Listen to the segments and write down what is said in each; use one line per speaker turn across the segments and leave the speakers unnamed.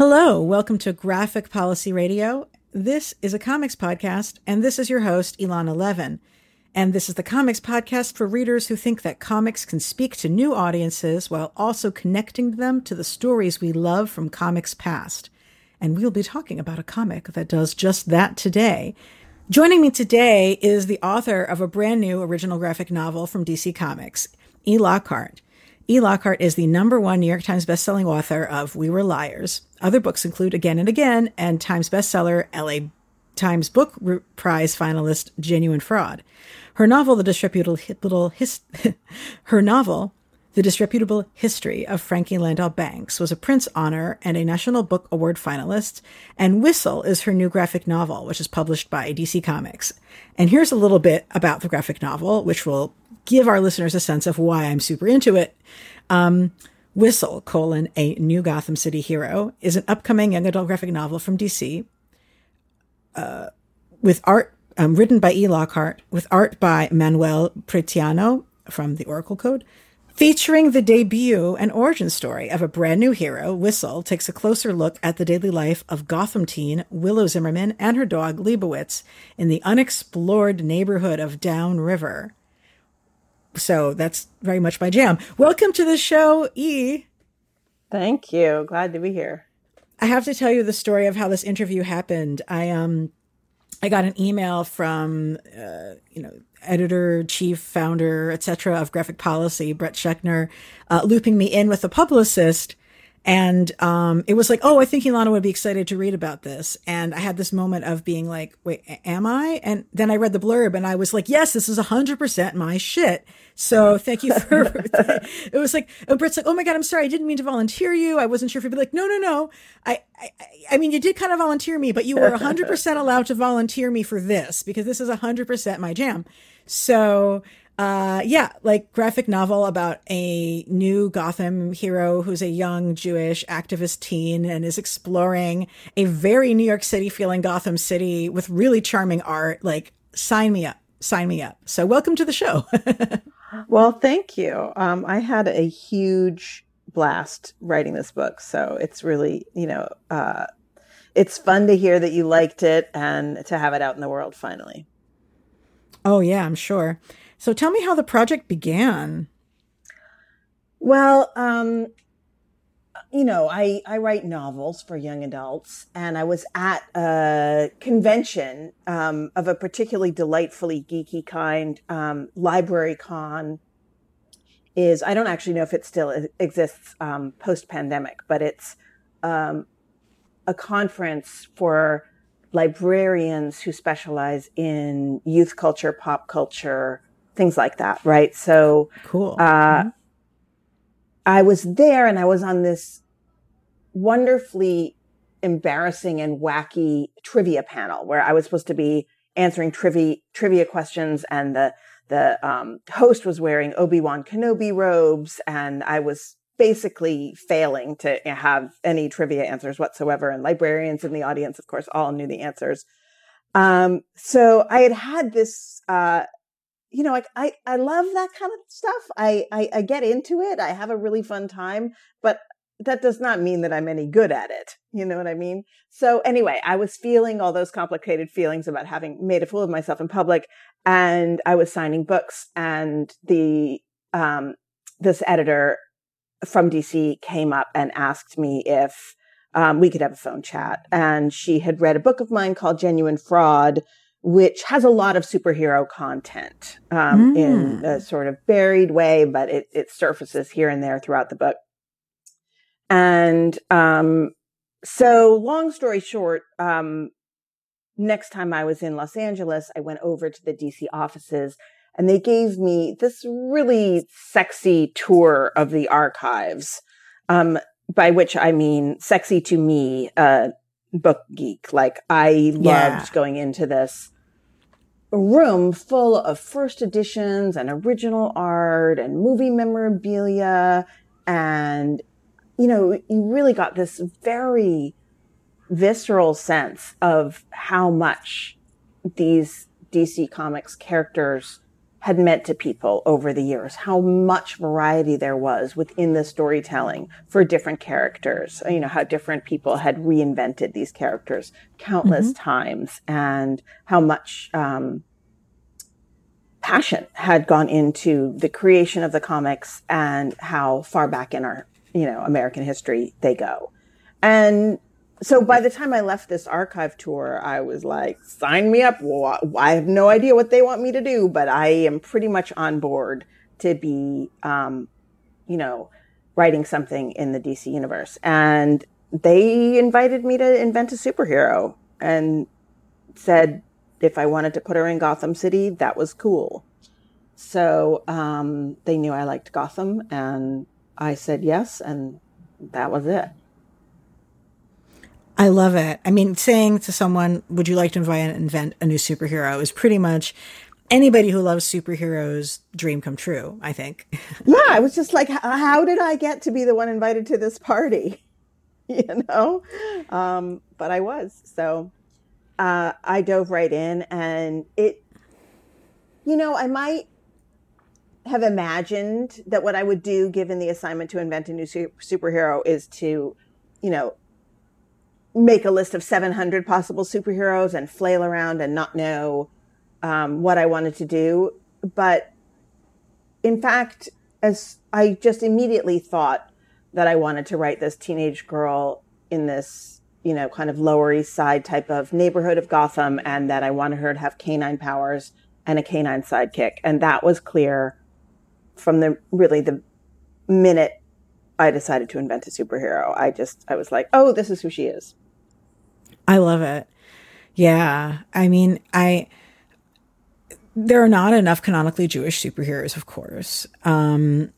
Hello, welcome to Graphic Policy Radio. This is a comics podcast, and this is your host, Ilana Levin. And this is the comics podcast for readers who think that comics can speak to new audiences while also connecting them to the stories we love from comics past. And we'll be talking about a comic that does just that today. Joining me today is the author of a brand new original graphic novel from DC Comics, E. Lockhart. E. Lockhart is the number one New York Times bestselling author of We Were Liars. Other books include Again and Again and Times bestseller LA Times Book Prize finalist Genuine Fraud. Her novel, The Disreputable His- Her novel, The Disreputable History of Frankie Landau Banks was a Printz Honor and a National Book Award finalist, and Whistle is her new graphic novel, which is published by DC Comics. And here's a little bit about the graphic novel, which will give our listeners a sense of why I'm super into it. Um, Whistle, colon, a new Gotham City hero, is an upcoming young adult graphic novel from DC uh, with art um, written by E. Lockhart, with art by Manuel Preitano from the Oracle Code. Featuring the debut and origin story of a brand new hero, Whistle takes a closer look at the daily life of Gotham teen Willow Zimmerman and her dog Lebowitz in the unexplored neighborhood of Downriver. So that's very much my jam. Welcome to the show, E.
Thank you. Glad to be here.
I have to tell you the story of how this interview happened. I um I got an email from uh, you know editor, chief, founder, etc. of Graphic Policy, Brett Schenker, uh, looping me in with a publicist and um, it was like, oh, I think Ilana would be excited to read about this. And I had this moment of being like, wait, am I? And then I read the blurb and I was like, yes, this is 100% my shit. So thank you for, it was like, oh, Britt's like, oh my God, I'm sorry. I didn't mean to volunteer you. I wasn't sure if you'd be like, no, no, no. I, I, I mean, you did kind of volunteer me, but you were 100% allowed to volunteer me for this because this is 100% my jam. So, uh, yeah, like graphic novel about a new Gotham hero who's a young Jewish activist teen and is exploring a very New York City feeling Gotham City with really charming art. Like, sign me up, sign me up. So, welcome to the show.
well, thank you. Um, I had a huge blast writing this book, so it's really, you know, uh, it's fun to hear that you liked it and to have it out in the world finally.
Oh yeah, I'm sure. So tell me how the project began.
Well, um, you know, I, I write novels for young adults, and I was at a convention um, of a particularly delightfully geeky kind. Um, Library Con is, I don't actually know if it still exists um, post pandemic, but it's um, a conference for librarians who specialize in youth culture, pop culture, things like that, right? So
cool.
Uh, mm-hmm. I was there and I was on this wonderfully embarrassing and wacky trivia panel where I was supposed to be answering trivia trivia questions and the the um, host was wearing Obi-Wan Kenobi robes and I was basically failing to have any trivia answers whatsoever and librarians in the audience of course all knew the answers um, so I had had this uh, you know, I, I, I love that kind of stuff. I, I, I get into it. I have a really fun time, but that does not mean that I'm any good at it. You know what I mean? So anyway, I was feeling all those complicated feelings about having made a fool of myself in public and I was signing books and the, um, this editor from DC came up and asked me if, um, we could have a phone chat. And she had read a book of mine called Genuine Fraud, which has a lot of superhero content um, mm. in a sort of buried way, but it, it surfaces here and there throughout the book. And um, so, long story short, um, next time I was in Los Angeles, I went over to the DC offices and they gave me this really sexy tour of the archives, um, by which I mean sexy to me, uh, book geek. Like I loved yeah. going into this room full of first editions and original art and movie memorabilia. And, you know, you really got this very visceral sense of how much these DC Comics characters had meant to people over the years, how much variety there was within the storytelling for different characters, you know, how different people had reinvented these characters countless mm-hmm. times and how much, um, passion had gone into the creation of the comics and how far back in our, you know, American history they go. And so by the time I left this archive tour, I was like, sign me up. I have no idea what they want me to do, but I am pretty much on board to be, um, you know, writing something in the DC universe. And they invited me to invent a superhero and said if I wanted to put her in Gotham City, that was cool. So um, they knew I liked Gotham, and I said yes, and that was it.
I love it. I mean, saying to someone, "Would you like to invent a new superhero?" is pretty much anybody who loves superheroes' dream come true. I think.
yeah, I was just like, how did I get to be the one invited to this party? you know, um, but I was. So uh, I dove right in, and it. You know, I might have imagined that what I would do, given the assignment to invent a new su- superhero, is to, you know, make a list of 700 possible superheroes and flail around and not know um, what I wanted to do. But in fact, as I just immediately thought that I wanted to write this teenage girl in this, you know, kind of Lower East Side type of neighborhood of Gotham, and that I wanted her to have canine powers and a canine sidekick. And that was clear from the really the minute I decided to invent a superhero. I just, I was like, oh, this is who she is.
I love it. Yeah. I mean, I, there are not enough canonically Jewish superheroes, of course. Um,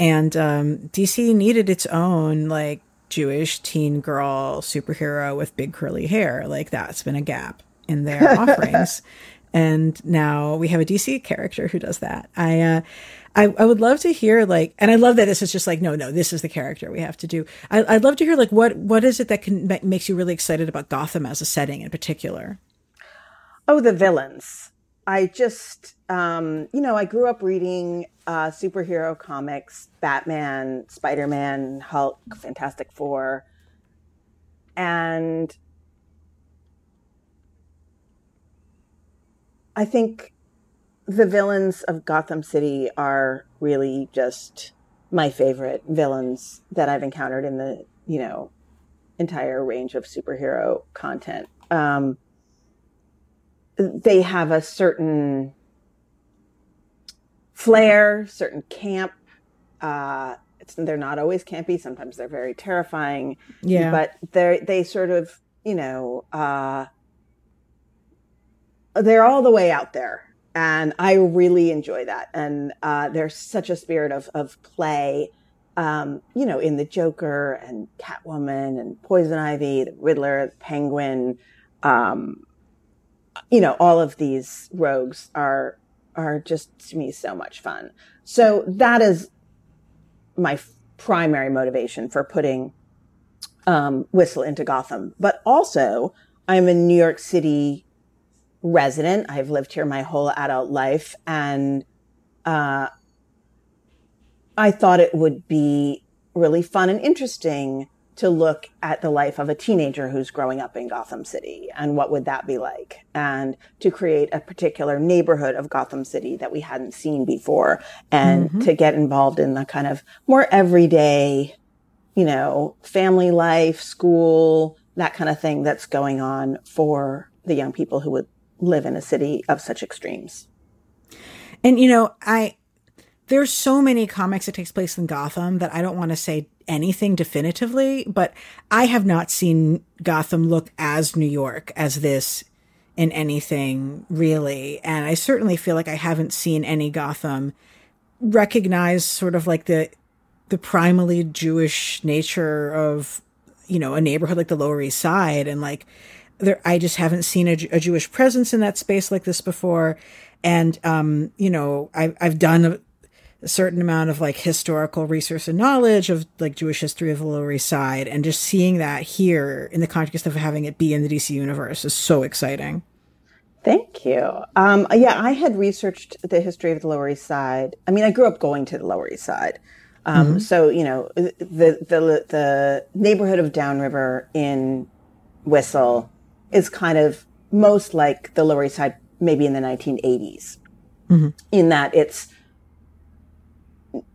and um, DC needed its own, like, Jewish teen girl superhero with big curly hair. Like, that's been a gap in their offerings. And now we have a DC character who does that. I, uh, I, I would love to hear like, and I love that this is just like, no, no, this is the character we have to do. I, would love to hear like, what, what is it that can makes you really excited about Gotham as a setting in particular?
Oh, the villains. I just, um, you know, I grew up reading uh, superhero comics, Batman, Spider Man, Hulk, Fantastic Four. And I think the villains of Gotham City are really just my favorite villains that I've encountered in the, you know, entire range of superhero content. Um, they have a certain flair, certain camp. Uh, they're not always campy. Sometimes they're very terrifying.
Yeah.
But they they sort of, you know, uh, they're all the way out there and I really enjoy that. And uh, there's such a spirit of of play, um, you know, in the Joker and Catwoman and Poison Ivy, the Riddler, the Penguin. Um, you know, all of these rogues are are just to me so much fun. So that is my primary motivation for putting um, Whistle into Gotham. But also, I'm a New York City resident. I've lived here my whole adult life. And uh, I thought it would be really fun and interesting to look at the life of a teenager who's growing up in Gotham City and what would that be like and to create a particular neighborhood of Gotham City that we hadn't seen before and mm-hmm. to get involved in the kind of more everyday, you know, family life, school, that kind of thing that's going on for the young people who would live in a city of such extremes.
And you know, I there's so many comics that takes place in Gotham that I don't want to say anything definitively, but I have not seen Gotham look as New York as this in anything really. And I certainly feel like I haven't seen any Gotham recognize sort of like the the primally Jewish nature of you know a neighborhood like the Lower East Side and like there, I just haven't seen a, a, Jewish presence in that space like this before. And, um, you know, I, I've done a, a, certain amount of like historical research and knowledge of like Jewish history of the Lower East Side. And just seeing that here in the context of having it be in the DC universe is so exciting.
Thank you. Um, yeah, I had researched the history of the Lower East Side. I mean, I grew up going to the Lower East Side. Um, mm-hmm. So, you know, the, the, the neighborhood of Downriver in Whistle is kind of most like the Lower East Side, maybe in the 1980s, mm-hmm. in that it's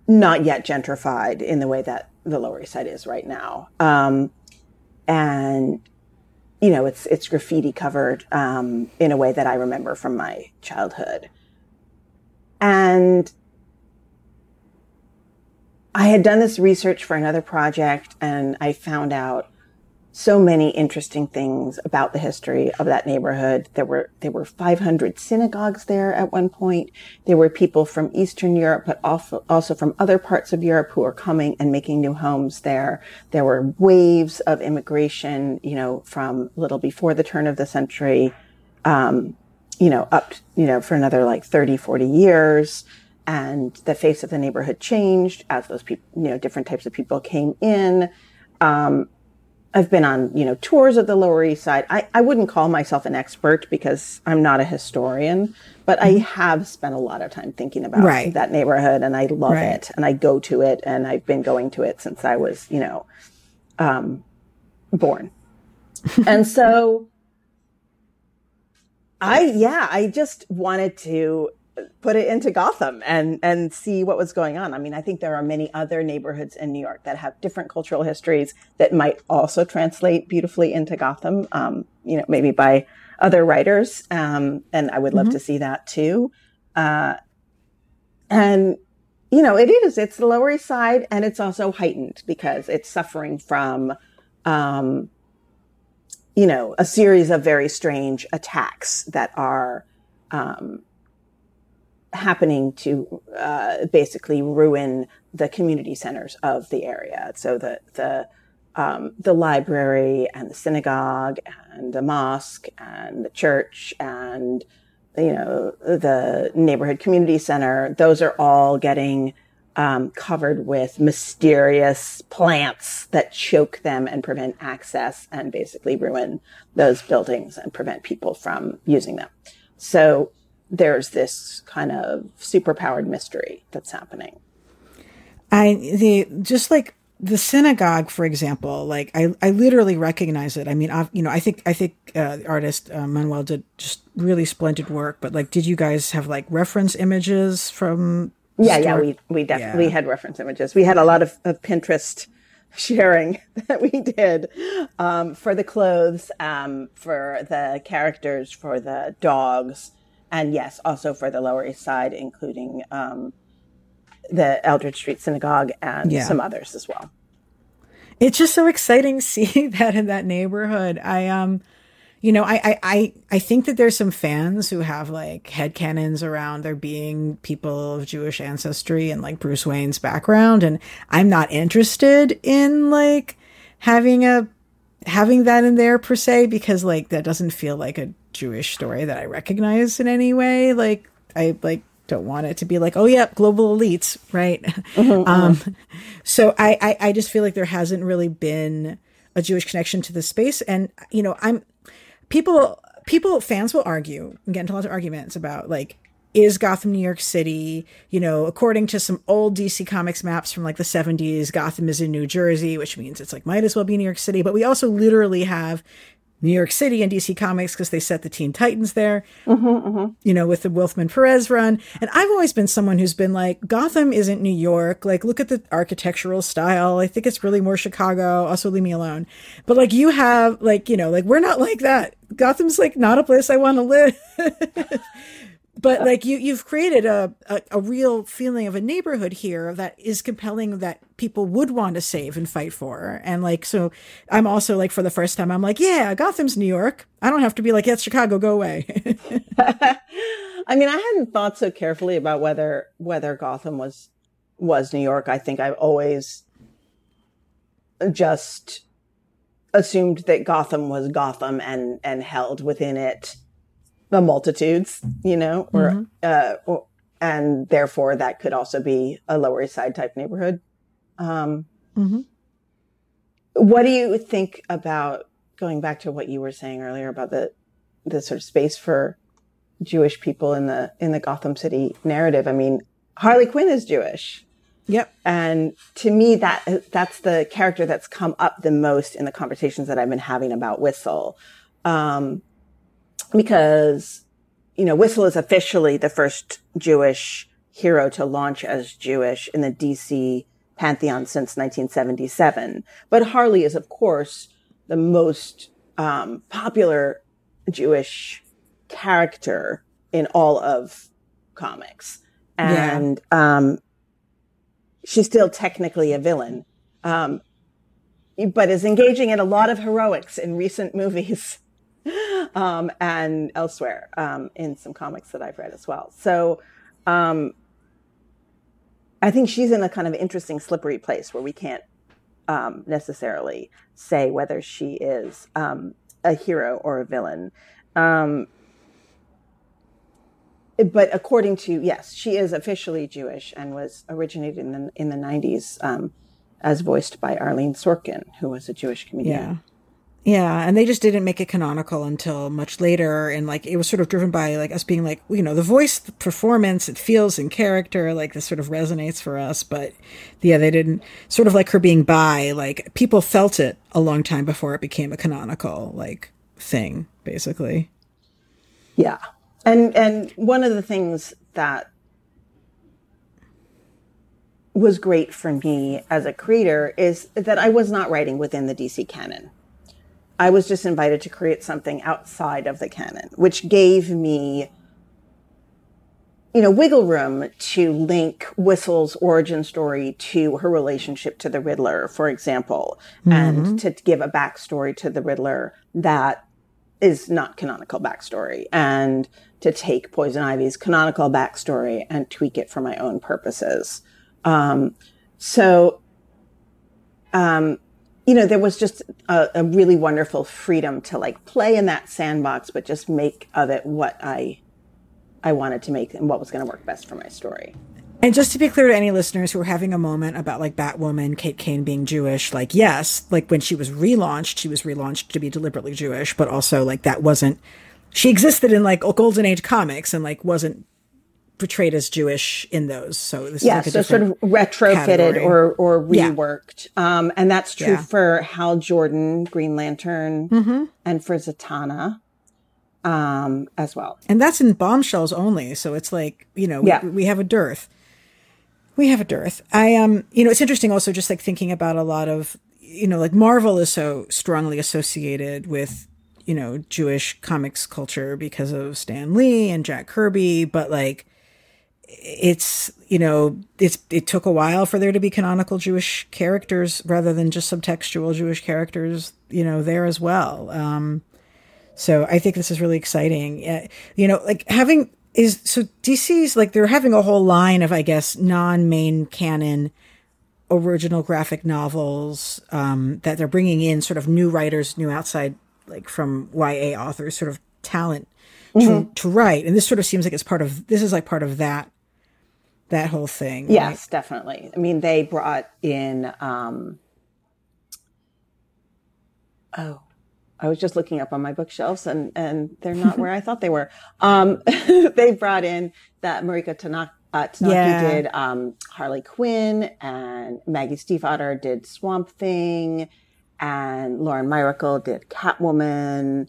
not yet gentrified in the way that the Lower East Side is right now. Um, and you know, it's it's graffiti covered um, in a way that I remember from my childhood. And I had done this research for another project, and I found out so many interesting things about the history of that neighborhood. There were there were 500 synagogues there at one point. There were people from Eastern Europe, but also also from other parts of Europe who were coming and making new homes there. There were waves of immigration, you know, from little before the turn of the century, um, you know, up you know for another like 30, 40 years. And the face of the neighborhood changed as those people, you know, different types of people came in. Um, I've been on, you know, tours of the Lower East Side. I, I wouldn't call myself an expert because I'm not a historian, but I mm-hmm. have spent a lot of time thinking about right. that neighborhood and I love right. it and I go to it and I've been going to it since I was, you know, um, born. and so I, yeah, I just wanted to put it into Gotham and and see what was going on. I mean, I think there are many other neighborhoods in New York that have different cultural histories that might also translate beautifully into Gotham. Um, you know, maybe by other writers, um, and I would love mm-hmm. to see that too. Uh, and you know, it is. It's the Lower East Side, and it's also heightened because it's suffering from. Um, you know, a series of very strange attacks that are um, happening to uh, basically ruin the community centers of the area. So the the um, the library and the synagogue and the mosque and the church and you know the neighborhood community center. Those are all getting um, covered with mysterious plants that choke them and prevent access and basically ruin those buildings and prevent people from using them. So there's this kind of superpowered mystery that's happening.
I the just like the synagogue, for example, like I, I literally recognize it. I mean, I've, you know, I think I think uh, the artist uh, Manuel did just really splendid work. But like, did you guys have like reference images from?
Yeah, yeah, we we definitely yeah. had reference images. We had a lot of, of Pinterest sharing that we did um, for the clothes, um, for the characters, for the dogs and yes, also for the Lower East Side, including um, the Eldridge Street Synagogue and yeah. some others as well.
It's just so exciting seeing that in that neighborhood. I um, you know, I I I think that there's some fans who have like head headcanons around there being people of Jewish ancestry and like Bruce Wayne's background, and I'm not interested in like having a having that in there per se because like that doesn't feel like a Jewish story that I recognize in any way. Like I like don't want it to be like, oh yeah, global elites, right? Mm-hmm, um, mm-hmm. so I, I I just feel like there hasn't really been a Jewish connection to this space, and you know, I'm people people fans will argue and get into lots of arguments about like is Gotham New York City? You know, according to some old DC Comics maps from like the 70s, Gotham is in New Jersey, which means it's like might as well be New York City. But we also literally have New York City and DC Comics because they set the Teen Titans there, mm-hmm, mm-hmm. you know, with the Wolfman Perez run. And I've always been someone who's been like, Gotham isn't New York. Like, look at the architectural style. I think it's really more Chicago. Also, leave me alone. But like, you have, like, you know, like, we're not like that. Gotham's like not a place I want to live. but like you you've created a, a, a real feeling of a neighborhood here that is compelling that people would want to save and fight for. And like so i'm also like for the first time i'm like yeah gotham's new york. I don't have to be like yeah chicago go away.
I mean i hadn't thought so carefully about whether whether gotham was was new york. I think i've always just assumed that gotham was gotham and and held within it the multitudes, you know, or, mm-hmm. uh, or, and therefore that could also be a Lower East Side type neighborhood. Um, mm-hmm. What do you think about going back to what you were saying earlier about the the sort of space for Jewish people in the in the Gotham City narrative. I mean, Harley Quinn is Jewish.
Yep.
And to me, that that's the character that's come up the most in the conversations that I've been having about Whistle, um, because you know Whistle is officially the first Jewish hero to launch as Jewish in the DC pantheon since 1977. But Harley is, of course, the most um, popular Jewish character in all of comics. And yeah. um, she's still technically a villain, um, but is engaging in a lot of heroics in recent movies um, and elsewhere um, in some comics that I've read as well. So um, I think she's in a kind of interesting slippery place where we can't um, necessarily say whether she is um, a hero or a villain. Um, but according to yes, she is officially Jewish and was originated in the in the nineties um, as voiced by Arlene Sorkin, who was a Jewish comedian.
Yeah. Yeah, and they just didn't make it canonical until much later, and like it was sort of driven by like us being like, you know, the voice, the performance, it feels in character, like this sort of resonates for us. But yeah, they didn't sort of like her being by, like people felt it a long time before it became a canonical like thing, basically.
Yeah, and and one of the things that was great for me as a creator is that I was not writing within the DC canon. I was just invited to create something outside of the canon, which gave me, you know, wiggle room to link Whistle's origin story to her relationship to the Riddler, for example, mm-hmm. and to give a backstory to the Riddler that is not canonical backstory and to take Poison Ivy's canonical backstory and tweak it for my own purposes. Um, so, um, you know, there was just a, a, really wonderful freedom to like play in that sandbox, but just make of it what I, I wanted to make and what was going to work best for my story.
And just to be clear to any listeners who are having a moment about like Batwoman, Kate Kane being Jewish, like yes, like when she was relaunched, she was relaunched to be deliberately Jewish, but also like that wasn't she existed in like golden age comics and like wasn't portrayed as Jewish in those. So this
yeah,
like
so sort of retrofitted category. or or reworked. Yeah. Um, and that's true yeah. for Hal Jordan, Green Lantern, mm-hmm. and for Zatanna um, as well.
And that's in bombshells only. So it's like you know, yeah. we, we have a dearth. We have a dearth. I um, you know, it's interesting also just like thinking about a lot of you know, like Marvel is so strongly associated with you know Jewish comics culture because of Stan Lee and Jack Kirby, but like it's you know it's it took a while for there to be canonical Jewish characters rather than just subtextual Jewish characters you know there as well. Um, so I think this is really exciting. Uh, you know, like having is so DC's like they're having a whole line of I guess non-main canon original graphic novels um, that they're bringing in sort of new writers, new outside like from YA authors, sort of talent to, mm-hmm. to write. And this sort of seems like it's part of this is like part of that that whole thing.
Yes, right? definitely. I mean, they brought in, um, oh, I was just looking up on my bookshelves and, and they're not where I thought they were. Um, they brought in that Mariko Tamaki, uh, Tamaki yeah. did um, Harley Quinn and Maggie Stiefvater did Swamp Thing and Lauren Myracle did Catwoman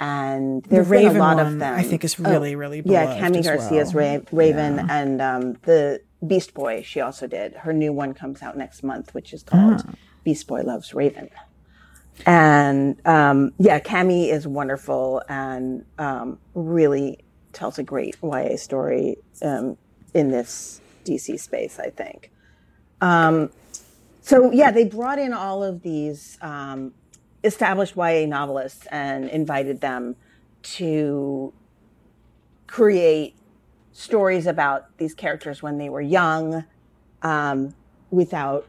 and there's the been a lot of them.
I think is really, oh, really yeah.
Kami Garcia's well. Ra- Raven yeah. and um, the Beast Boy. She also did. Her new one comes out next month, which is called ah. Beast Boy Loves Raven. And um, yeah, Kami is wonderful and um, really tells a great YA story um, in this DC space. I think. Um, so yeah, they brought in all of these um, established YA novelists and invited them to create stories about these characters when they were young, um, without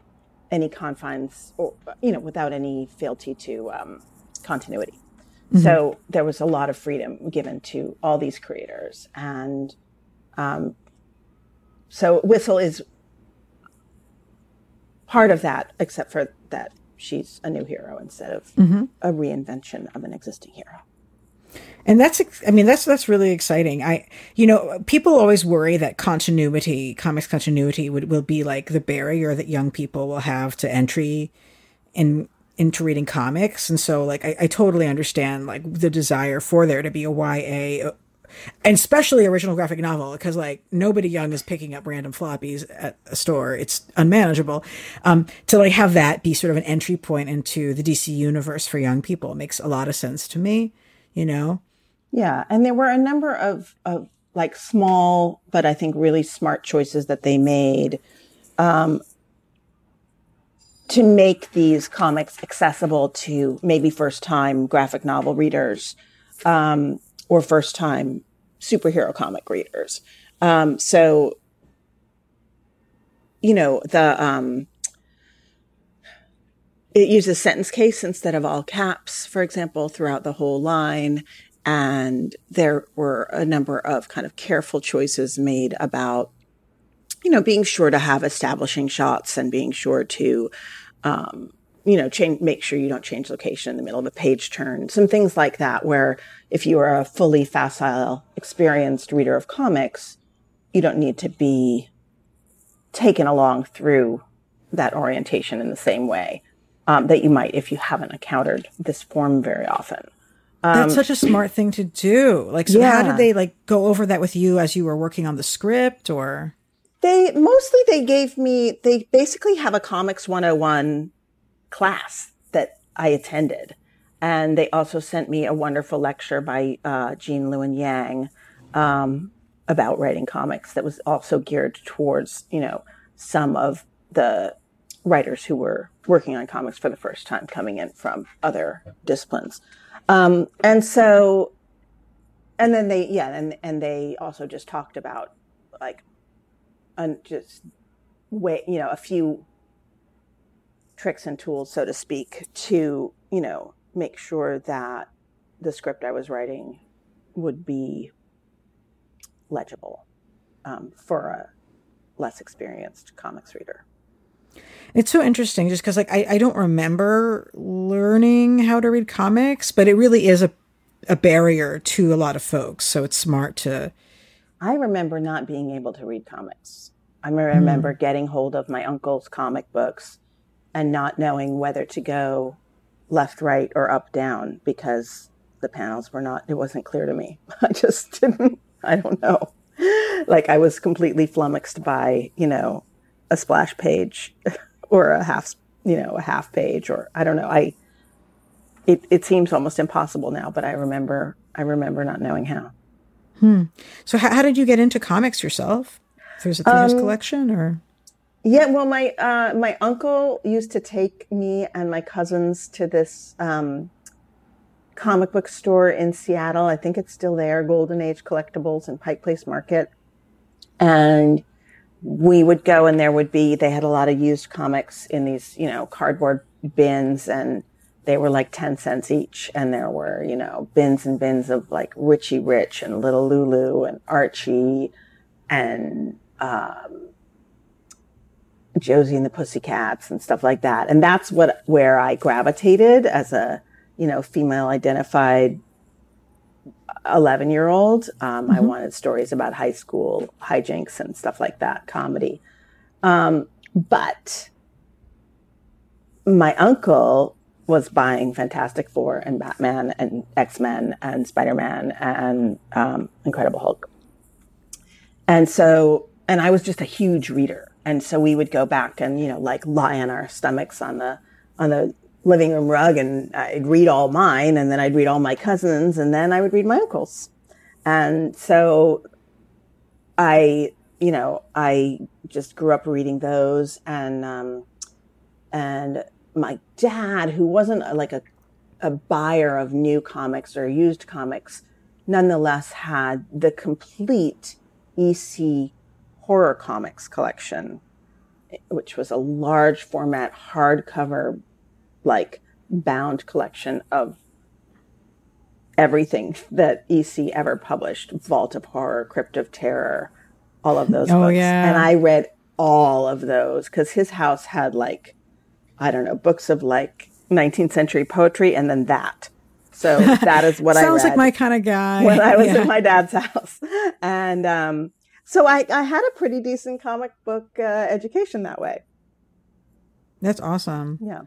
any confines or you know without any fealty to um, continuity. Mm-hmm. So there was a lot of freedom given to all these creators, and um, so Whistle is part of that, except for that she's a new hero instead of mm-hmm. a reinvention of an existing hero.
And that's, I mean, that's, that's really exciting. I, you know, people always worry that continuity, comics continuity would, will be like the barrier that young people will have to entry in, into reading comics. And so like, I, I totally understand like the desire for there to be a YA and especially original graphic novel because like nobody young is picking up random floppies at a store. It's unmanageable. Um, to like have that be sort of an entry point into the dc universe for young people makes a lot of sense to me you know?
Yeah, and there were a number of of like small but I think really smart choices that they made um, to make these comics accessible to maybe first time graphic novel readers. Um, or first time superhero comic readers. Um, so, you know, the um, it uses sentence case instead of all caps, for example, throughout the whole line. And there were a number of kind of careful choices made about, you know, being sure to have establishing shots and being sure to, um, you know, change, make sure you don't change location in the middle of a page turn, some things like that, where if you are a fully facile, experienced reader of comics, you don't need to be taken along through that orientation in the same way um, that you might if you haven't encountered this form very often.
That's um, such a smart thing to do. Like, so yeah. how did they like go over that with you as you were working on the script or?
They mostly they gave me, they basically have a comics 101 class that I attended. And they also sent me a wonderful lecture by uh, Gene Luen Yang um, about writing comics that was also geared towards, you know, some of the writers who were working on comics for the first time coming in from other disciplines. Um, and so, and then they, yeah, and, and they also just talked about like, un, just way, you know, a few tricks and tools, so to speak, to, you know, make sure that the script I was writing would be legible um, for a less experienced comics reader.
It's so interesting just because like I, I don't remember learning how to read comics, but it really is a a barrier to a lot of folks. So it's smart to
I remember not being able to read comics. I remember mm. getting hold of my uncle's comic books and not knowing whether to go left, right, or up, down because the panels were not, it wasn't clear to me. I just didn't, I don't know. Like I was completely flummoxed by, you know, a splash page or a half, you know, a half page, or I don't know. I it it seems almost impossible now, but I remember I remember not knowing how.
Hmm. So how, how did you get into comics yourself? There's a um, collection, or
yeah, well, my uh, my uncle used to take me and my cousins to this um, comic book store in Seattle. I think it's still there, Golden Age Collectibles in Pike Place Market, and we would go and there would be, they had a lot of used comics in these, you know, cardboard bins and they were like 10 cents each. And there were, you know, bins and bins of like Richie Rich and Little Lulu and Archie and, um, Josie and the Pussycats and stuff like that. And that's what, where I gravitated as a, you know, female identified 11 year old. Um, mm-hmm. I wanted stories about high school hijinks and stuff like that, comedy. Um, but my uncle was buying Fantastic Four and Batman and X Men and Spider Man and um, Incredible Hulk. And so, and I was just a huge reader. And so we would go back and, you know, like lie on our stomachs on the, on the living room rug and I'd read all mine and then I'd read all my cousins and then I would read my uncles. And so I, you know, I just grew up reading those and, um, and my dad, who wasn't like a, a buyer of new comics or used comics, nonetheless had the complete EC horror comics collection, which was a large format hardcover like bound collection of everything that EC ever published Vault of Horror, Crypt of Terror, all of those oh, books. Yeah. And I read all of those because his house had like, I don't know, books of like 19th century poetry and then that. So that is what
I
Sounds
like my kind of guy.
When I was yeah. at my dad's house. And um, so I, I had a pretty decent comic book uh, education that way.
That's awesome.
Yeah.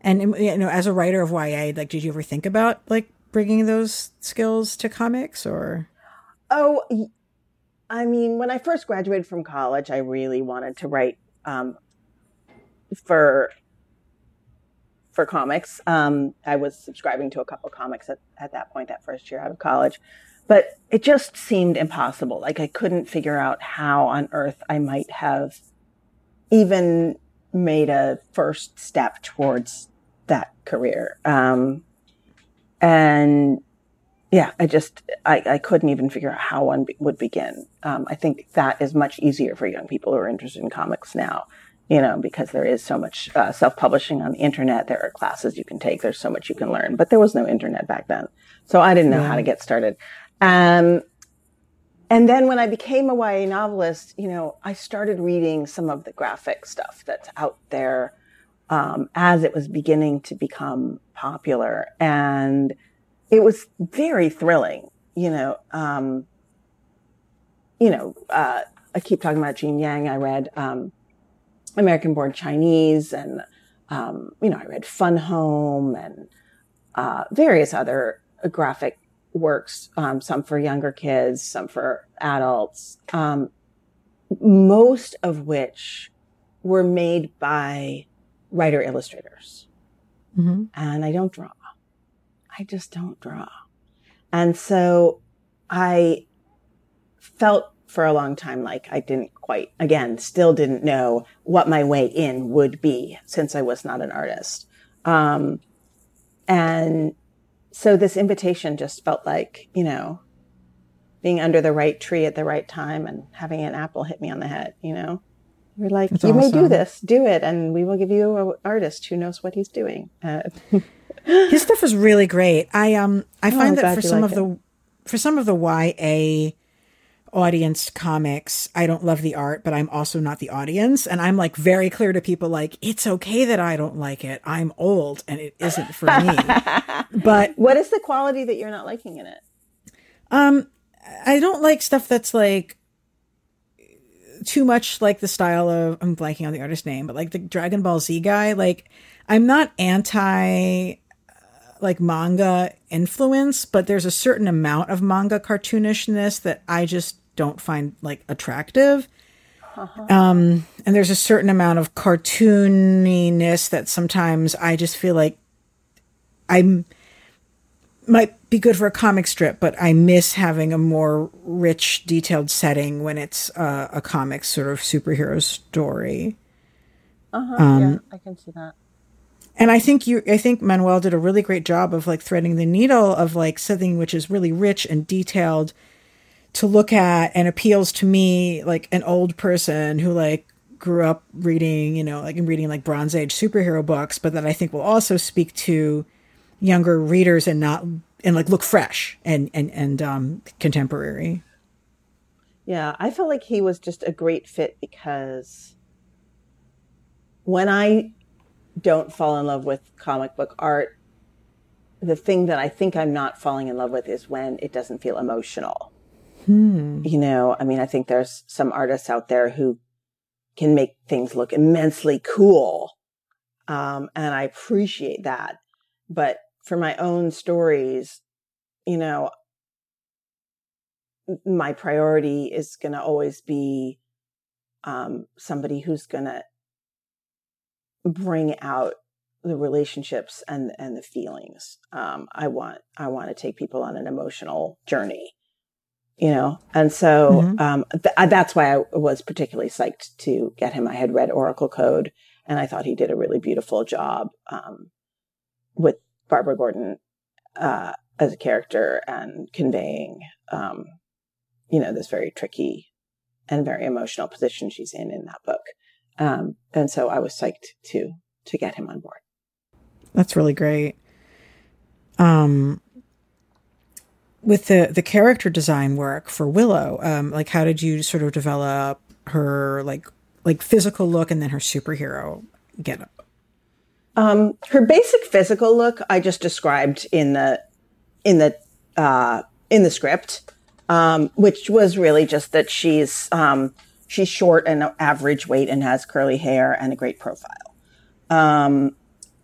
And you know, as a writer of YA, like, did you ever think about like bringing those skills to comics or?
Oh, I mean, when I first graduated from college, I really wanted to write um, for for comics. Um, I was subscribing to a couple comics at, at that point, that first year out of college, but it just seemed impossible. Like I couldn't figure out how on earth I might have even made a first step towards that career. Um, and yeah, I just, I, I couldn't even figure out how one be, would begin. Um, I think that is much easier for young people who are interested in comics now, you know, because there is so much uh, self-publishing on the internet. There are classes you can take. There's so much you can learn, but there was no internet back then. So I didn't know yeah. how to get started. Um, and then when I became a YA novelist, you know, I started reading some of the graphic stuff that's out there um, as it was beginning to become popular. And it was very thrilling, you know. Um, you know, uh, I keep talking about Gene Yang. I read um, American Born Chinese and, um, you know, I read Fun Home and uh, various other graphic works, um, some for younger kids, some for adults, um, most of which were made by writer illustrators. Mm-hmm. And I don't draw. I just don't draw. And so I felt for a long time like I didn't quite, again, still didn't know what my way in would be since I was not an artist. Um, and so this invitation just felt like, you know, being under the right tree at the right time and having an apple hit me on the head, you know? We're like, That's you awesome. may do this, do it, and we will give you an artist who knows what he's doing. Uh,
His stuff is really great. I um I oh, find that for some of it. the for some of the YA audience comics, I don't love the art, but I'm also not the audience. And I'm like very clear to people like, it's okay that I don't like it. I'm old and it isn't for me. but
what is the quality that you're not liking in it?
Um, I don't like stuff that's like too much like the style of I'm blanking on the artist name, but like the Dragon Ball Z guy. Like I'm not anti like manga influence, but there's a certain amount of manga cartoonishness that I just don't find like attractive. Uh-huh. Um, and there's a certain amount of cartooniness that sometimes I just feel like I'm might be good for a comic strip, but I miss having a more rich, detailed setting when it's uh, a comic sort of superhero story.
Uh huh. Um, yeah, I can see that
and I think you, I think Manuel did a really great job of like threading the needle of like something which is really rich and detailed to look at and appeals to me like an old person who like grew up reading, you know, like reading like Bronze Age superhero books, but that I think will also speak to younger readers and not and like look fresh and and and um contemporary.
Yeah, I felt like he was just a great fit because when I don't fall in love with comic book art, the thing that I think I'm not falling in love with is when it doesn't feel emotional. Hmm. You know, I mean, I think there's some artists out there who can make things look immensely cool. Um, and I appreciate that. But for my own stories, you know, my priority is going to always be um, somebody who's going to bring out the relationships and and the feelings. Um, I want I want to take people on an emotional journey, you know, and so mm-hmm. um, th- that's why I was particularly psyched to get him. I had read Oracle Code, and I thought he did a really beautiful job um, with Barbara Gordon uh, as a character and conveying, um, you know, this very tricky and very emotional position she's in in that book. Um, and so I was psyched to to get him on board.
That's really great. Um, with the the character design work for Willow, um, like how did you sort of develop her like like physical look and then her superhero get up?
Um, her basic physical look I just described in the in the uh, in the script, um, which was really just that she's um, she's short and average weight and has curly hair and a great profile. Um,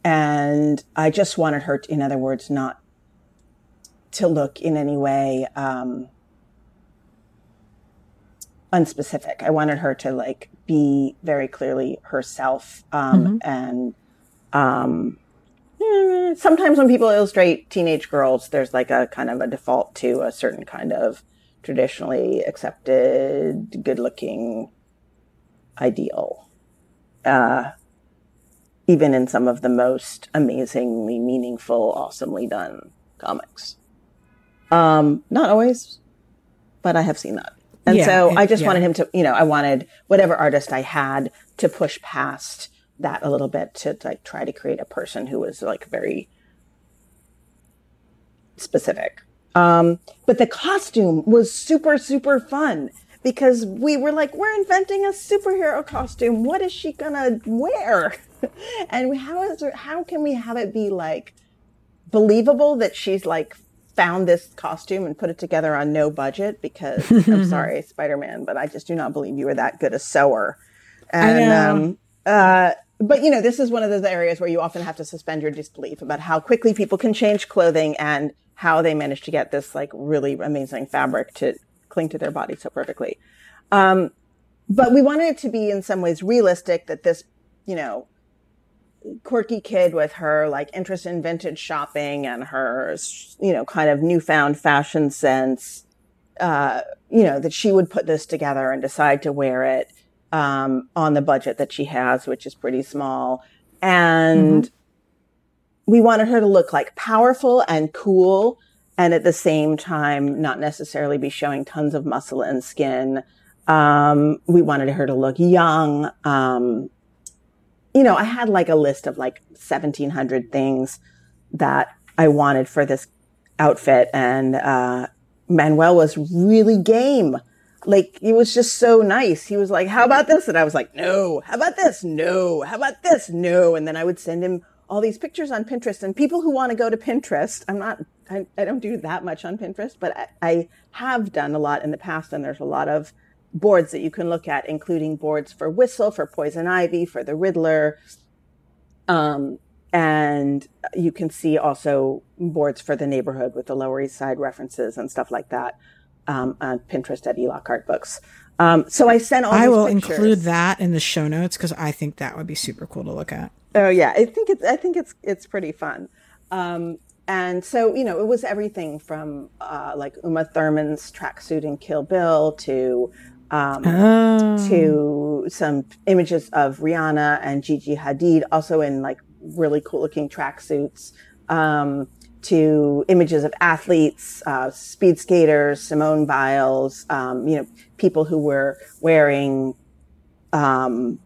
and I just wanted her, to, in other words, not to look in any way um, unspecific. I wanted her to like be very clearly herself. Um, mm-hmm. And um, eh, sometimes when people illustrate teenage girls, there's like a kind of a default to a certain kind of traditionally accepted, good-looking ideal. Uh, even in some of the most amazingly meaningful, awesomely done comics. Um, not always, but I have seen that. And yeah, so I just yeah. wanted him to, you know, I wanted whatever artist I had to push past that a little bit to like try to create a person who was like very specific. Um, but the costume was super, super fun because we were like, we're inventing a superhero costume. What is she gonna wear? and how is how can we have it be like believable that she's like found this costume and put it together on no budget because I'm sorry, Spider Man, but I just do not believe you were that good a sewer. And um, uh, but you know, this is one of those areas where you often have to suspend your disbelief about how quickly people can change clothing and how they manage to get this like really amazing fabric to cling to their body so perfectly. Um, but we wanted it to be in some ways realistic that this, you know, quirky kid with her like interest in vintage shopping and her you know kind of newfound fashion sense uh you know that she would put this together and decide to wear it um on the budget that she has which is pretty small and mm-hmm. we wanted her to look like powerful and cool and at the same time not necessarily be showing tons of muscle and skin um we wanted her to look young um you know, I had like a list of like 1700 things that I wanted for this outfit. And, uh, Manuel was really game. Like, it was just so nice. He was like, how about this? And I was like, no. How about this? No. How about this? No. And then I would send him all these pictures on Pinterest and people who want to go to Pinterest. I'm not, I, I don't do that much on Pinterest, but I, I have done a lot in the past. And there's a lot of boards that you can look at, including boards for Whistle, for Poison Ivy, for the Riddler. Um, and you can see also boards for the neighborhood with the Lower East Side references and stuff like that um, on Pinterest at E. Lockhart Books. Um, so I sent all. I will
pictures. include that in the show notes because I think that would be super cool to look at.
Oh yeah, I think it's I think it's it's pretty fun. Um, and so you know it was everything from uh, like Uma Thurman's tracksuit in Kill Bill to um, oh. to some images of Rihanna and Gigi Hadid, also in like really cool looking tracksuits, um, to images of athletes, uh, speed skaters, Simone Biles, um, you know, people who were wearing um,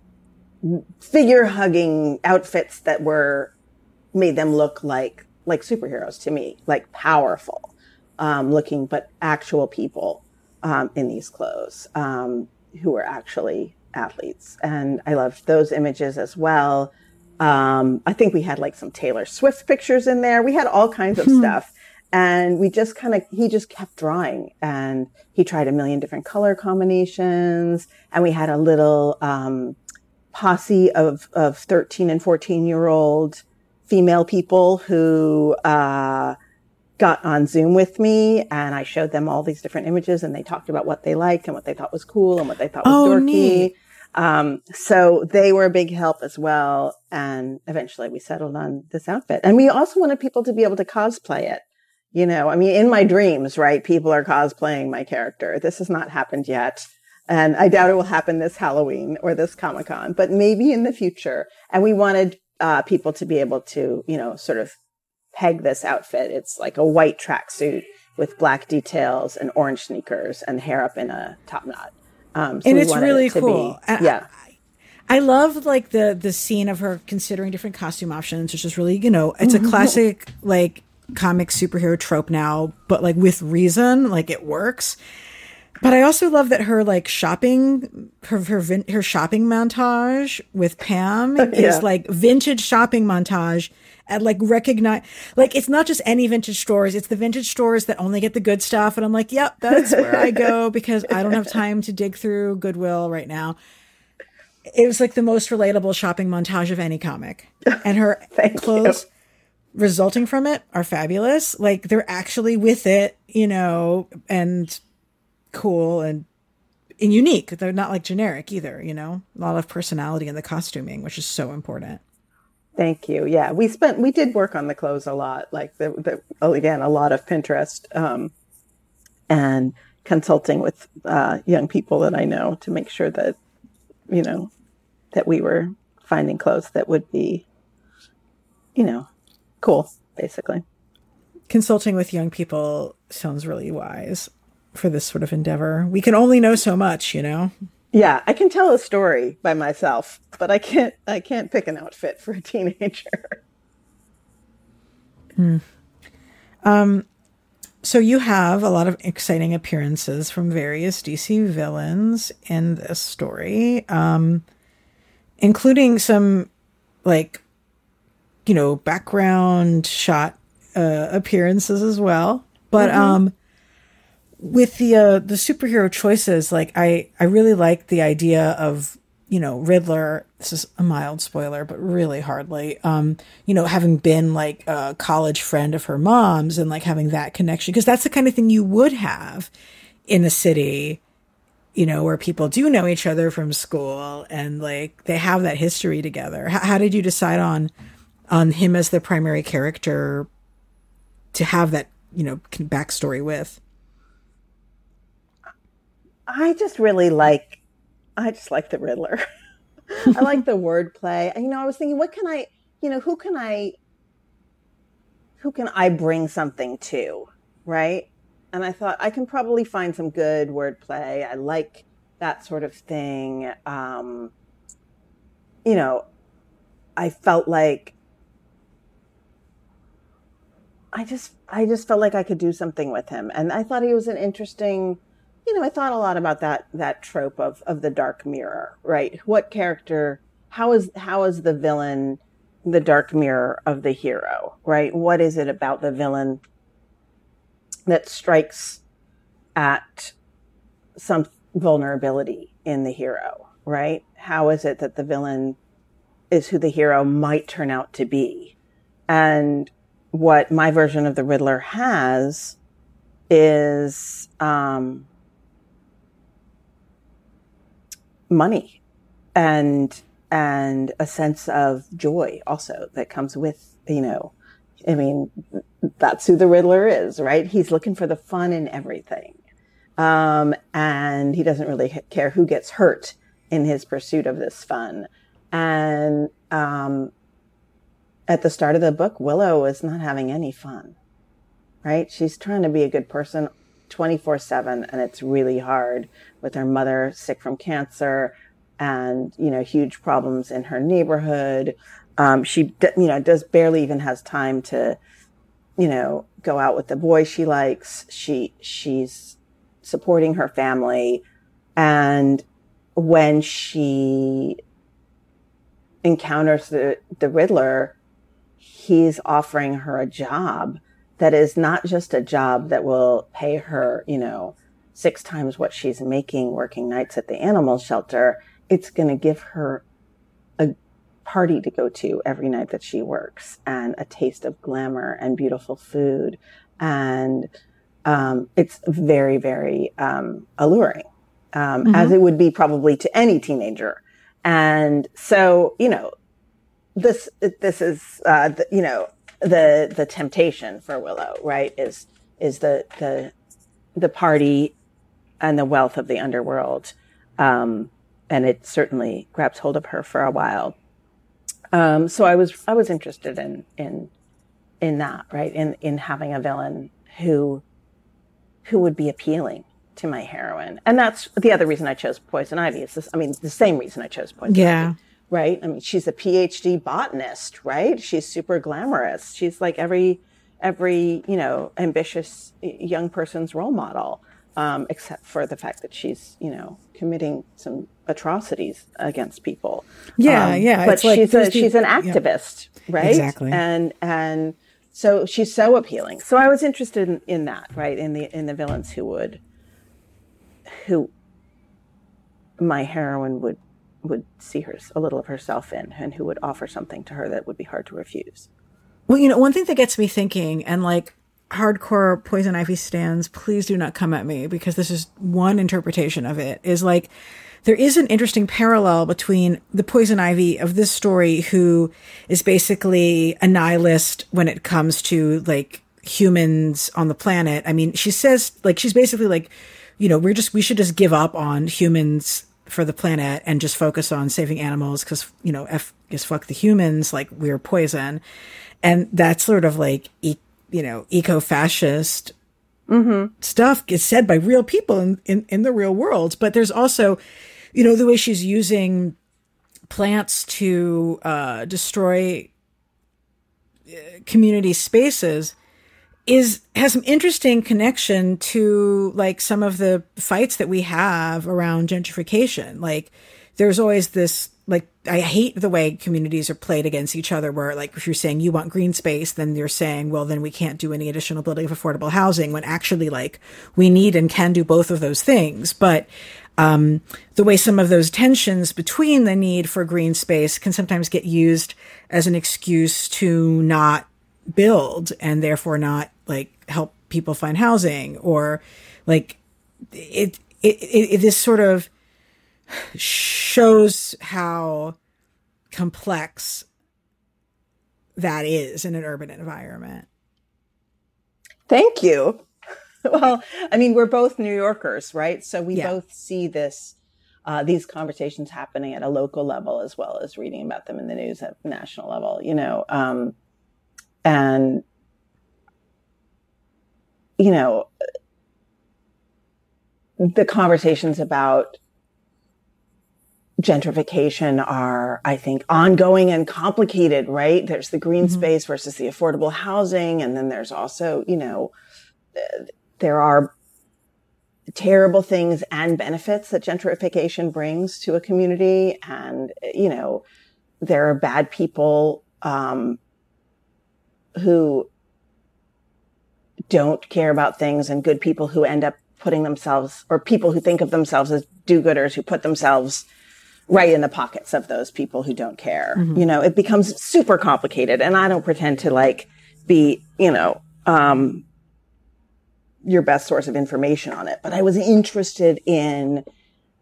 figure hugging outfits that were made them look like like superheroes to me, like powerful um, looking, but actual people um, in these clothes um, who were actually athletes. And I loved those images as well. Um, I think we had like some Taylor Swift pictures in there. We had all kinds of hmm. stuff. And we just kind of, he just kept drawing and he tried a million different color combinations. And we had a little, um, posse of, of 13 and 14 year old female people who, uh, got on Zoom with me and I showed them all these different images and they talked about what they liked and what they thought was cool and what they thought was oh, dorky. Neat. Um, so they were a big help as well. And eventually we settled on this outfit. And we also wanted people to be able to cosplay it. You know, I mean, in my dreams, right? People are cosplaying my character. This has not happened yet. And I doubt it will happen this Halloween or this Comic Con, but maybe in the future. And we wanted uh, people to be able to, you know, sort of peg this outfit. It's like a white tracksuit with black details and orange sneakers and hair up in a top knot.
Um, so and it's really it cool. Be, yeah. I, I love like the the scene of her considering different costume options, which is really you know it's a classic like comic superhero trope now, but like with reason, like it works. But I also love that her like shopping, her her, vin- her shopping montage with Pam
Yeah.
is like vintage shopping montage at like recognize like it's not just any vintage stores; it's the vintage stores that only get the good stuff. And I'm like, yep, that's where I go because I don't have time to dig through Goodwill right now. It was like the most relatable shopping montage of any comic, and her clothes resulting from it are fabulous. Like they're actually with it, you know, and cool and and unique. They're not like generic either, you know. A lot of personality in the costuming, which is so important.
Thank you. Yeah, we spent we did work on the clothes a lot. Like the, the oh, again a lot of Pinterest um, and consulting with uh, young people that I know to make sure that you know that we were finding clothes that would be you know cool basically.
Consulting with young people sounds really wise for this sort of endeavor. We can only know so much, you know.
Yeah, I can tell a story by myself, but I can't I can't pick an outfit for a teenager.
So you have a lot of exciting appearances from various DC villains in this story, um, including some like you know background shot uh, appearances as well. But um, with the uh, the superhero choices, like I I really like the idea of you know Riddler. This is a mild spoiler, but really hardly. Um, you know, having been like a college friend of her mom's and like having that connection because that's the kind of thing you would have in a city. You know, where people do know each other from school and like they have that history together. H- how did you decide on on him as the primary character to have that you know backstory with?
I just really like I just like the Riddler. I like the wordplay. You know, I was thinking, what can I, you know, who can I, who can I bring something to, right? And I thought I can probably find some good wordplay. I like that sort of thing. Um, you know, I felt like I just, I just felt like I could do something with him, and I thought he was an interesting you know, I thought a lot about that that trope of of the dark mirror, right? What character how is how is the villain the dark mirror of the hero, right? What is it about the villain that strikes at some vulnerability in the hero, right? How is it that the villain is who the hero might turn out to be? And what my version of the Riddler has is um, money and and a sense of joy also that comes with you know i mean that's who the riddler is right? He's looking for the fun in everything. Um, and he doesn't really care who gets hurt in his pursuit of this fun. And um, at the start of the book willow is not having any fun right? She's trying to be a good person 24 7 and it's really hard with her mother sick from cancer and you know huge problems in her neighborhood. Um, she you know does barely even has time to you know go out with the boy she likes. She she's supporting her family. And when she encounters the the riddler he's offering her a job that is not just a job that will pay her, you know, six times what she's making working nights at the animal shelter. It's going to give her a party to go to every night that she works and a taste of glamour and beautiful food. And um, it's very, very um, alluring, um, mm-hmm. as it would be probably to any teenager. And so, you know, this, this is, uh, the, you know, the the temptation for Willow, right, is is the the the party and the wealth of the underworld, um, and it certainly grabs hold of her for a while. Um, so I was I was interested in in in that, right, in in having a villain who who would be appealing to my heroine, and that's the other reason I chose Poison Ivy. It's this, I mean, the same reason I chose Poison
yeah.
Ivy right? I mean, she's a PhD botanist, right? She's super glamorous. She's like every every you know ambitious young person's role model. um, except for the fact that she's, you know, committing some atrocities against people.
Yeah,
um,
yeah.
But she's a, she's an activist, yeah. right?
Exactly.
And and so she's so appealing. So I was interested in, in that, right? In the in the villains who would who my heroine would would see her a little of herself in and who would offer something to her that would be hard to refuse.
Well, you know, one thing that gets me thinking and like hardcore poison ivy stands, please do not come at me because this is one interpretation of it is like there is an interesting parallel between the poison ivy of this story who is basically a nihilist when it comes to like humans on the planet. I mean, she says like she's basically like, you know, we're just we should just give up on humans for the planet and just focus on saving animals because you know f is fuck the humans like we're poison and that sort of like e- you know eco-fascist
mm-hmm.
stuff gets said by real people in, in in the real world but there's also you know the way she's using plants to uh, destroy uh, community spaces is has some interesting connection to like some of the fights that we have around gentrification. Like there's always this like I hate the way communities are played against each other where like if you're saying you want green space then you're saying well then we can't do any additional building of affordable housing when actually like we need and can do both of those things but um, the way some of those tensions between the need for green space can sometimes get used as an excuse to not build and therefore not like help people find housing or like it it, it, it this sort of shows how complex that is in an urban environment.
Thank you. Well, I mean, we're both New Yorkers, right? So we yeah. both see this, uh, these conversations happening at a local level as well as reading about them in the news at national level, you know. Um, and you know the conversations about gentrification are, I think, ongoing and complicated, right? There's the green mm-hmm. space versus the affordable housing. And then there's also, you know, there are terrible things and benefits that gentrification brings to a community. And, you know, there are bad people, um, who don't care about things and good people who end up putting themselves or people who think of themselves as do-gooders who put themselves right in the pockets of those people who don't care. Mm-hmm. You know, it becomes super complicated and I don't pretend to like be, you know, um, your best source of information on it, but I was interested in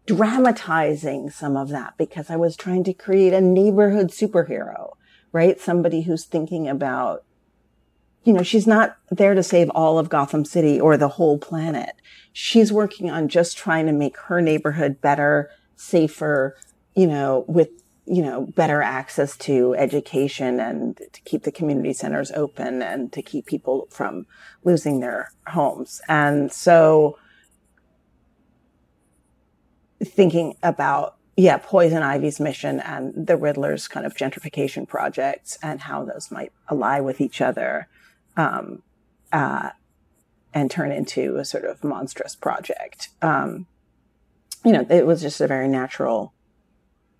dramatizing some of that because I was trying to create a neighborhood superhero, right? Somebody who's thinking about you know, she's not there to save all of Gotham City or the whole planet. She's working on just trying to make her neighborhood better, safer, you know, with, you know, better access to education and to keep the community centers open and to keep people from losing their homes. And so thinking about yeah, Poison Ivy's mission and the Riddler's kind of gentrification projects and how those might ally with each other um, uh, and turn into a sort of monstrous project. Um, you know, it was just a very natural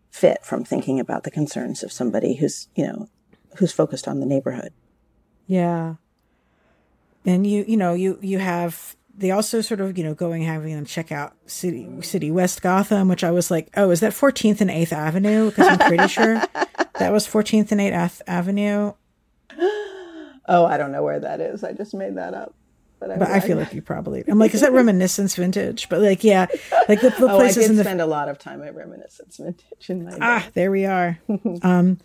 fit from thinking about the concerns of somebody who's, you know, who's focused on the neighborhood.
Yeah. And you, you know, you, you have, they also sort of, you know, going having them check out city, city West Gotham, which I was like, oh, is that 14th and 8th Avenue? Because I'm pretty sure that was 14th and 8th Avenue.
Oh, I don't know where that is. I just made that up.
But, I, but I feel like you probably. I'm like, is that Reminiscence Vintage? But like, yeah, like the, the
oh,
places
I did
in the
spend a lot of time at Reminiscence Vintage in my.
Ah, there we are. um,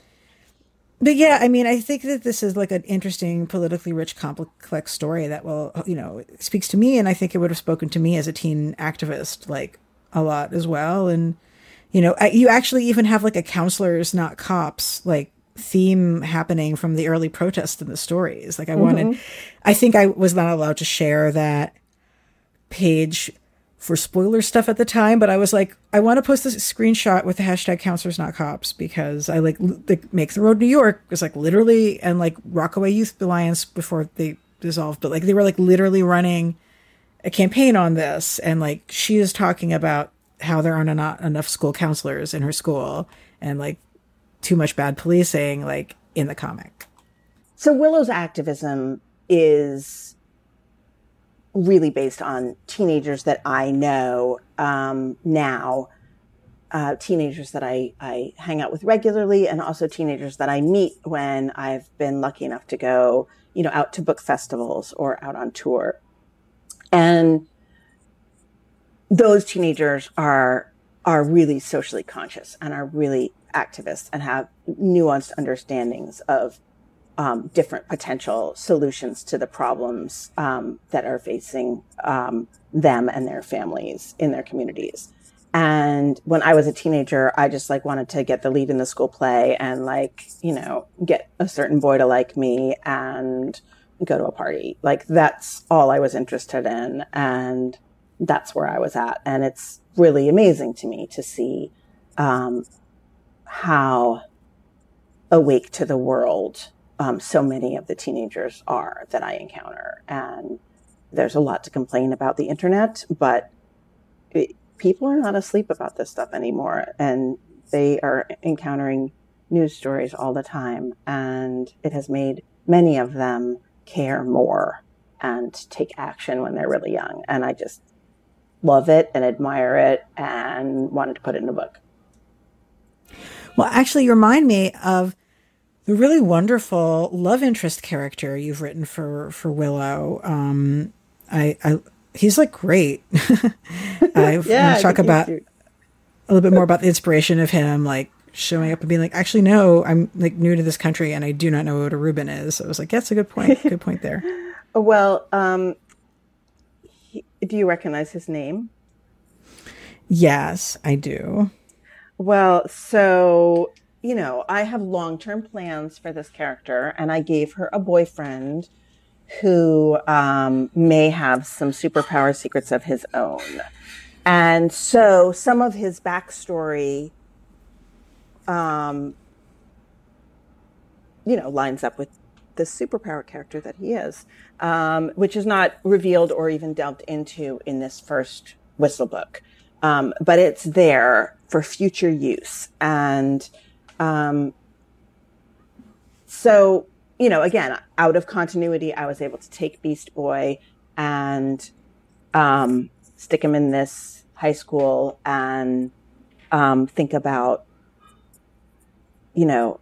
but yeah, I mean, I think that this is like an interesting, politically rich, complex story that will, you know, speaks to me, and I think it would have spoken to me as a teen activist like a lot as well. And you know, you actually even have like a counselors, not cops, like theme happening from the early protests in the stories. Like I mm-hmm. wanted, I think I was not allowed to share that page for spoiler stuff at the time, but I was like, I want to post this screenshot with the hashtag counselors not cops because I like, like make the road New York was like literally and like Rockaway Youth Alliance before they dissolved, but like they were like literally running a campaign on this, and like she is talking about how there aren't enough school counselors in her school, and like too much bad policing, like in the comic.
So Willow's activism is really based on teenagers that I know um, now, uh, teenagers that I, I hang out with regularly, and also teenagers that I meet when I've been lucky enough to go, you know, out to book festivals or out on tour. And those teenagers are are really socially conscious and are really activists and have nuanced understandings of um, different potential solutions to the problems um, that are facing um, them and their families in their communities. And when I was a teenager, I just like wanted to get the lead in the school play and like, you know, get a certain boy to like me and go to a party. Like that's all I was interested in. And that's where I was at. And it's really amazing to me to see, um, how awake to the world um, so many of the teenagers are that I encounter. And there's a lot to complain about the internet, but it, people are not asleep about this stuff anymore. And they are encountering news stories all the time. And it has made many of them care more and take action when they're really young. And I just love it and admire it and wanted to put it in a book.
Well, actually, you remind me of the really wonderful love interest character you've written for for Willow. Um, I, I he's like great. I
yeah,
talk about a little bit more about the inspiration of him, like showing up and being like, actually, no, I'm like new to this country and I do not know what a Reuben is. So I was like, that's a good point. Good point there.
well, um, he, do you recognize his name?
Yes, I do.
Well, so you know, I have long term plans for this character, and I gave her a boyfriend who um, may have some superpower secrets of his own. And so some of his backstory, um, you know, lines up with the superpower character that he is, um, which is not revealed or even delved into in this first whistle book. Um, but it's there for future use. And um, so, you know, again, out of continuity, I was able to take Beast Boy and um, stick him in this high school and um, think about, you know,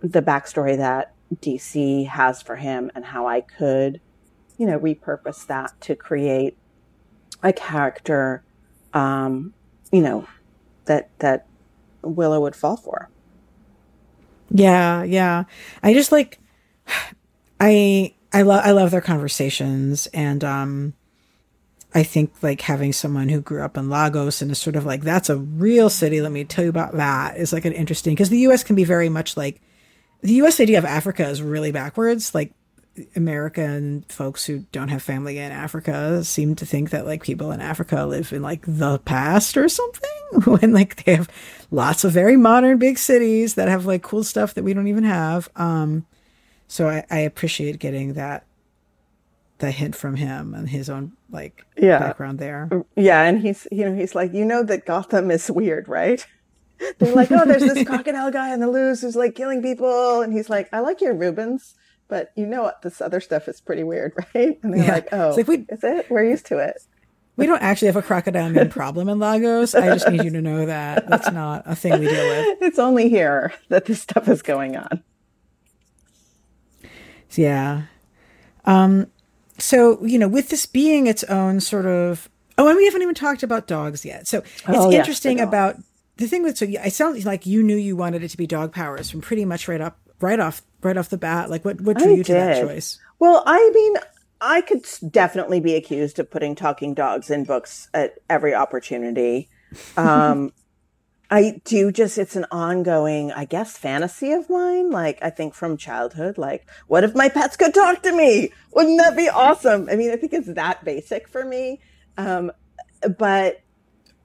the backstory that DC has for him and how I could, you know, repurpose that to create a character, um, you know, that that Willow would fall for.
Yeah, yeah. I just like I I love I love their conversations and um I think like having someone who grew up in Lagos and is sort of like that's a real city, let me tell you about that is like an interesting because the US can be very much like the US idea of Africa is really backwards. Like American folks who don't have family in Africa seem to think that like people in Africa live in like the past or something when like they have lots of very modern big cities that have like cool stuff that we don't even have. Um, so I, I appreciate getting that the hint from him and his own like yeah. background there.
Yeah, and he's you know he's like you know that Gotham is weird, right? They're like, oh, there's this crocodile guy in the loose who's like killing people, and he's like, I like your Reubens but you know what? This other stuff is pretty weird, right? And they're yeah. like, oh, like we, is it? We're used to it.
We don't actually have a crocodile man problem in Lagos. I just need you to know that that's not a thing we deal with.
It's only here that this stuff is going on.
Yeah. Um, so, you know, with this being its own sort of, oh, and we haven't even talked about dogs yet. So it's oh, interesting yes, about the thing with, so I sound like you knew you wanted it to be dog powers from pretty much right up, right off right off the bat? Like, what what drew I you to did. that choice?
Well, I mean, I could definitely be accused of putting talking dogs in books at every opportunity. Um, I do just, it's an ongoing, I guess, fantasy of mine. Like, I think from childhood, like, what if my pets could talk to me? Wouldn't that be awesome? I mean, I think it's that basic for me. Um, but,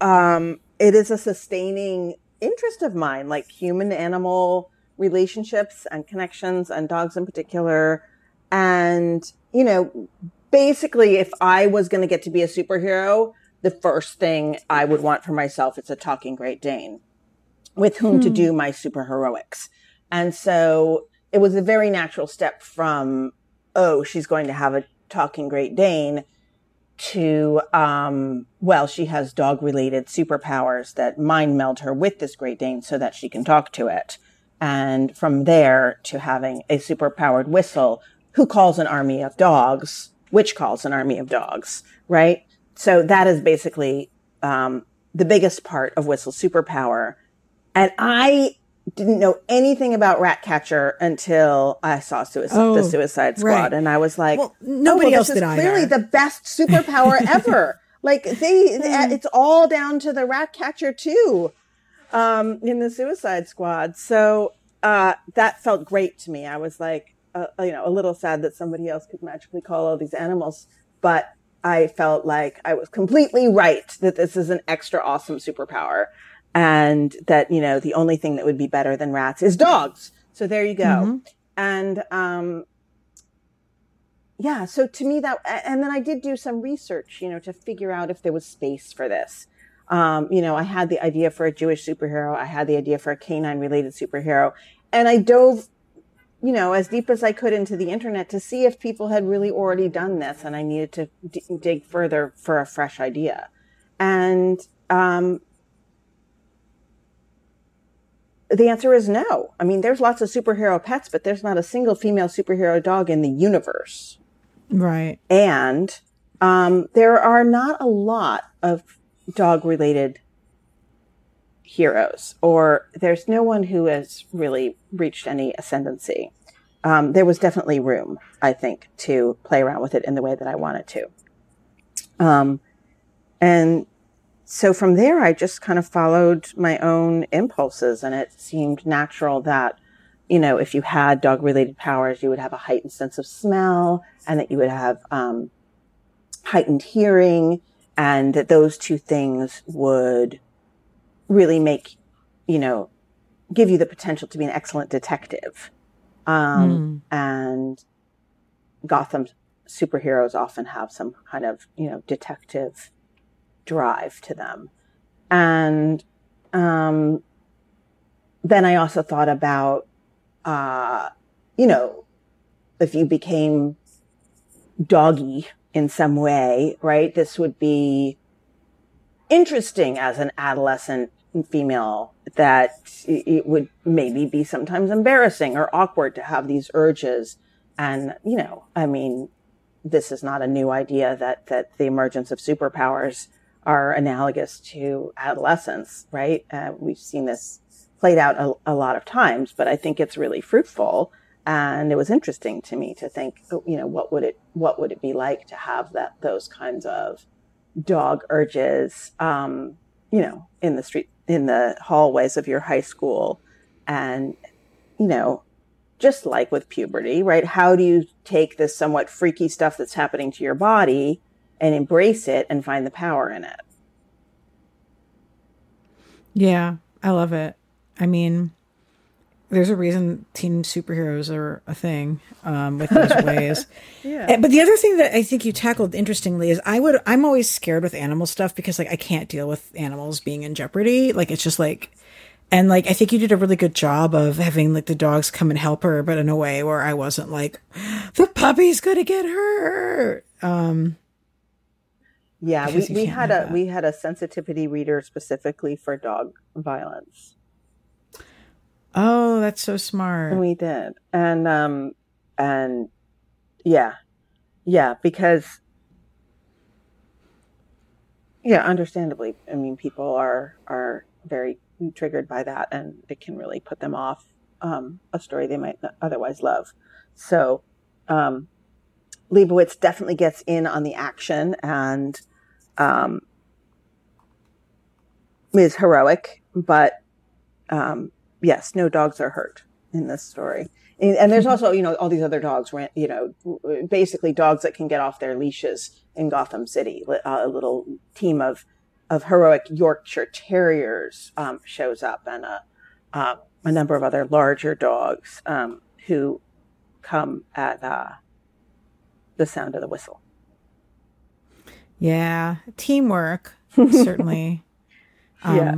um, it is a sustaining interest of mine, like human animal relationships and connections and dogs in particular. And, you know, basically, if I was going to get to be a superhero, the first thing I would want for myself is a talking Great Dane with whom hmm. to do my super heroics. And so it was a very natural step from, oh, she's going to have a talking Great Dane to, um, well, she has dog related superpowers that mind meld her with this Great Dane so that she can talk to it. And from there to having a super powered whistle who calls an army of dogs, which calls an army of dogs, right? So that is basically, um, the biggest part of Whistle's superpower. And I didn't know anything about Ratcatcher until I saw suicide, oh, the Suicide Squad, right. and I was like, well,
"Nobody oh, else did
either." Clearly, the best superpower ever. Like they, hmm. it's all down to the Ratcatcher too, um, in the Suicide Squad. So uh, that felt great to me. I was like, uh, you know, a little sad that somebody else could magically call all these animals, but I felt like I was completely right that this is an extra awesome superpower and that, you know, the only thing that would be better than rats is dogs. So there you go. Mm-hmm. And, um, yeah, so to me that, and then I did do some research, you know, to figure out if there was space for this. Um, you know, I had the idea for a Jewish superhero. I had the idea for a canine related superhero. And I dove, you know, as deep as I could into the internet to see if people had really already done this. And I needed to d- dig further for a fresh idea. And, um, the answer is no. I mean, there's lots of superhero pets, but there's not a single female superhero dog in the universe.
Right.
And um, there are not a lot of dog related heroes, or there's no one who has really reached any ascendancy. Um, there was definitely room, I think, to play around with it in the way that I wanted to. Um, and so from there, I just kind of followed my own impulses and it seemed natural that, you know, if you had dog related powers, you would have a heightened sense of smell and that you would have, um, heightened hearing and that those two things would really make, you know, give you the potential to be an excellent detective. Um, mm. and Gotham superheroes often have some kind of, you know, detective drive to them. And um, then I also thought about, uh, you know, if you became doggy in some way, right? This would be interesting as an adolescent female that it would maybe be sometimes embarrassing or awkward to have these urges. And, you know, I mean, this is not a new idea that, that the emergence of superpowers are analogous to adolescence, right? Uh, we've seen this played out a, a, lot of times, but I think it's really fruitful. And it was interesting to me to think, oh, you know, what would it, what would it be like to have that, those kinds of dog urges, um, you know, in the street, in the hallways of your high school. And, you know, just like with puberty, right? How do you take this somewhat freaky stuff that's happening to your body and embrace it and find the power in it.
Yeah, I love it. I mean, there's a reason teen superheroes are a thing um, with those ways. yeah. But the other thing that I think you tackled interestingly is I would I'm always scared with animal stuff because like I can't deal with animals being in jeopardy. Like it's just like and like I think you did a really good job of having like the dogs come and help her, but in a way where I wasn't like the puppy's gonna get hurt. Um
yeah, we, we had a that. we had a sensitivity reader specifically for dog violence.
Oh, that's so smart.
We did. And um and yeah. Yeah, because yeah, understandably, I mean people are are very triggered by that and it can really put them off um, a story they might otherwise love. So um Lebowitz definitely gets in on the action and um, is heroic, but um, yes, no dogs are hurt in this story. And, and, there's also, you know, all these other dogs, you know, basically dogs that can get off their leashes in Gotham City. A little team of of heroic Yorkshire Terriers um, shows up, and a uh, a number of other larger dogs um, who come at uh, the sound of the whistle.
Yeah, teamwork certainly. Um,
Yeah.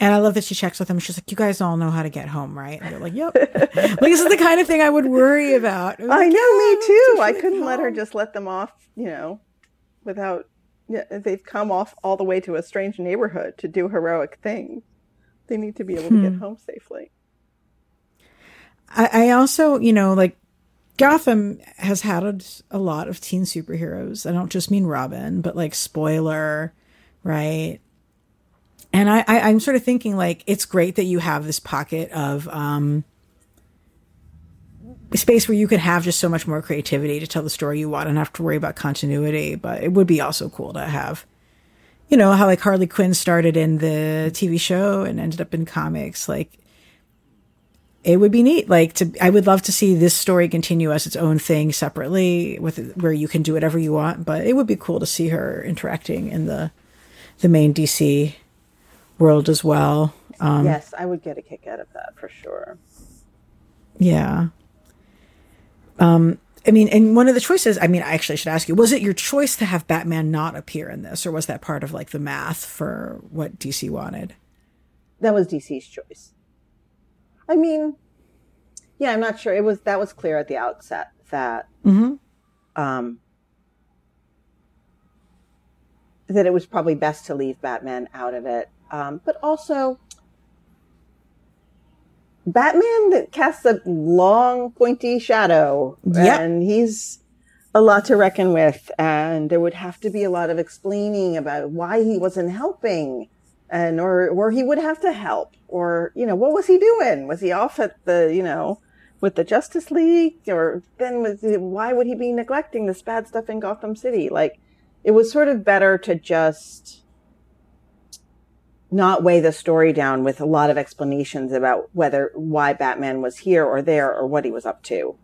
And I love that she checks with them. She's like, "You guys all know how to get home, right?" And they're like, "Yep." like this is the kind of thing I would worry about.
I
Like,
know,
"Yeah,
me too. I couldn't let her just let them off, you know, without. Yeah, they've come off all the way to a strange neighborhood to do heroic things. They need to be able to get
Hmm.
home safely.
I, I also, you know, like Gotham has had a, a lot of teen superheroes. I don't just mean Robin, but like spoiler, right? And I, I I'm sort of thinking like it's great that you have this pocket of um space where you can have just so much more creativity to tell the story you want and have to worry about continuity. But it would be also cool to have, you know, how like Harley Quinn started in the TV show and ended up in comics. Like it would be neat. Like to, I would love to see this story continue as its own thing separately, with where you can do whatever you want. But it would be cool to see her interacting in the the main DC world as well. Um,
yes, I would get a kick out of that for sure.
Yeah. Um, I mean, and one of the choices, I mean, I actually should ask you, was it your choice to have Batman not appear in this, or was that part of like the math for what DC wanted?
That was DC's choice. I mean, yeah, I'm not sure. It was that was clear at the outset that
Mm-hmm.
um, that it was probably best to leave Batman out of it. Um, but also, Batman that casts a long, pointy shadow,
Yep.
and he's a lot to reckon with. And there would have to be a lot of explaining about why he wasn't helping, and or or he would have to help, or you know, what was he doing? Was he off at the you know? With the Justice League, or then was it, why would he be neglecting this bad stuff in Gotham City? Like, it was sort of better to just not weigh the story down with a lot of explanations about whether why Batman was here or there or what he was up to.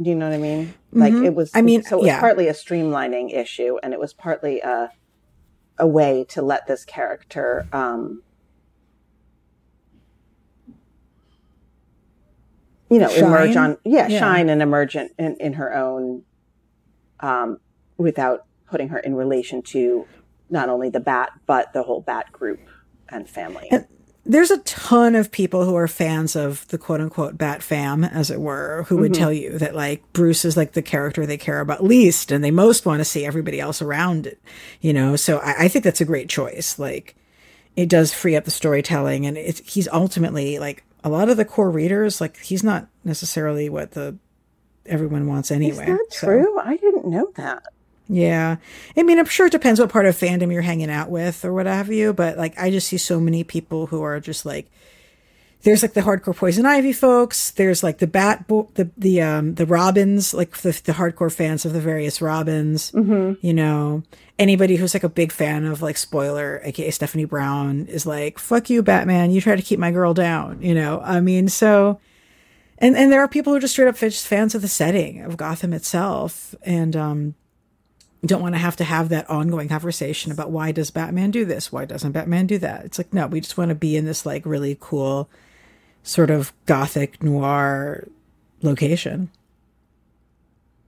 Do you know what I mean? Like
Mhm.
it was.
I mean,
so it was
yeah.
partly a streamlining issue, and it was partly a a way to let this character. Um, you know, emerge on yeah,
Yeah.
shine and emerge in, in, in her own um, without putting her in relation to not only the bat but the whole bat group and family.
And- There's a ton of people who are fans of the quote unquote Bat fam, as it were, who would mm-hmm. tell you that like Bruce is like the character they care about least and they most want to see everybody else around it, you know? So I, I think that's a great choice. Like it does free up the storytelling and it's, he's ultimately like a lot of the core readers, like he's not necessarily what the everyone wants anyway.
Is that
So-
true? I didn't know that.
Yeah. I mean, I'm sure it depends what part of fandom you're hanging out with or what have you, but like I just see so many people who are just like there's like the hardcore poison ivy folks, there's like the bat bo- the the um the robins, like the the hardcore fans of the various robins, you know. Anybody who's like a big fan of like spoiler, aka Stephanie Brown, is like, fuck you, Batman, you try to keep my girl down, you know. I mean, so and and there are people who are just straight up fans of the setting of Gotham itself, and um, don't want to have to have that ongoing conversation about why does Batman do this, why doesn't Batman do that. It's like no, we just want to be in this like really cool, sort of gothic noir location.